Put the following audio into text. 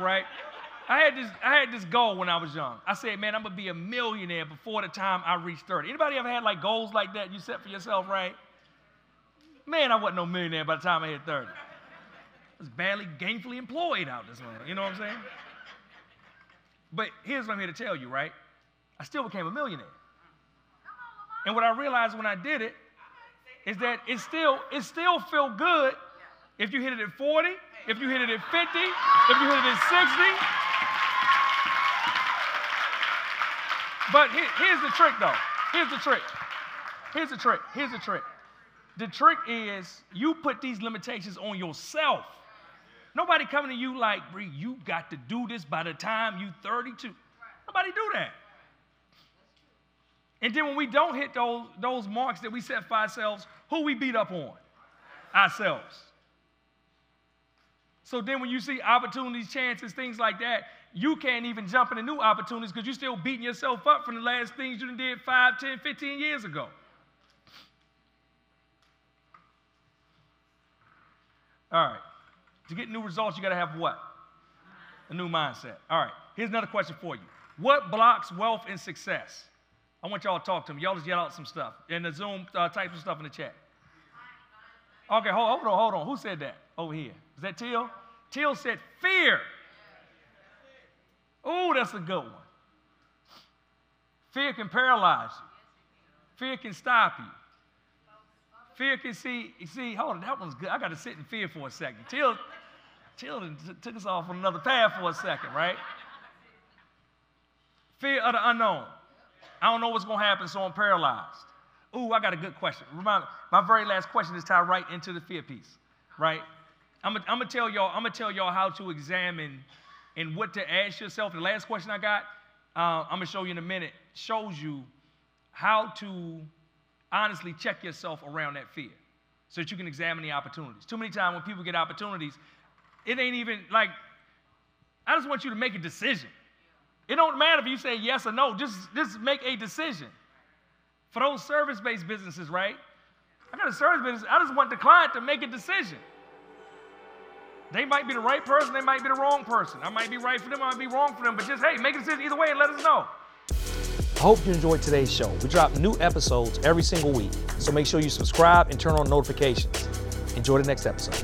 right? I had this, I had this goal when I was young. I said, man, I'm gonna be a millionaire before the time I reach 30. Anybody ever had like goals like that you set for yourself, right? Man, I wasn't no millionaire by the time I hit 30. I was barely gainfully employed out this morning. You know what I'm saying? But here's what I'm here to tell you, right? I still became a millionaire. And what I realized when I did it is that it still, it still felt good if you hit it at 40, if you hit it at 50, if you hit it at 60. But here's the trick, though. Here's the trick. Here's the trick. Here's the trick. The trick is you put these limitations on yourself. Nobody coming to you like, Bree, you got to do this by the time you 32. Nobody do that. And then when we don't hit those, those marks that we set for ourselves, who we beat up on? Ourselves. So then when you see opportunities, chances, things like that, you can't even jump into new opportunities because you're still beating yourself up from the last things you did 5, 10, 15 years ago. All right. To get new results, you got to have what? A new mindset. All right. Here's another question for you. What blocks wealth and success? I want y'all to talk to me. Y'all just yell out some stuff. In the Zoom, uh, type some stuff in the chat. Okay, hold, hold on, hold on. Who said that over here? Is that Till? Till said fear. Ooh, that's a good one. Fear can paralyze you. Fear can stop you. Fear can see, You see, hold on, that one's good. I got to sit in fear for a second. Till, till took us off on another path for a second, right? Fear of the unknown. I don't know what's going to happen, so I'm paralyzed. Ooh, I got a good question. Remind, my very last question is tied right into the fear piece, right? I'm gonna tell y'all. I'm gonna tell y'all how to examine and what to ask yourself. The last question I got, uh, I'm gonna show you in a minute, shows you how to honestly check yourself around that fear so that you can examine the opportunities. Too many times when people get opportunities, it ain't even like, I just want you to make a decision. It don't matter if you say yes or no, just, just make a decision. For those service-based businesses, right? I got a service business, I just want the client to make a decision. They might be the right person, they might be the wrong person. I might be right for them, I might be wrong for them, but just hey, make a decision either way and let us know. I hope you enjoyed today's show. We drop new episodes every single week, so make sure you subscribe and turn on notifications. Enjoy the next episode.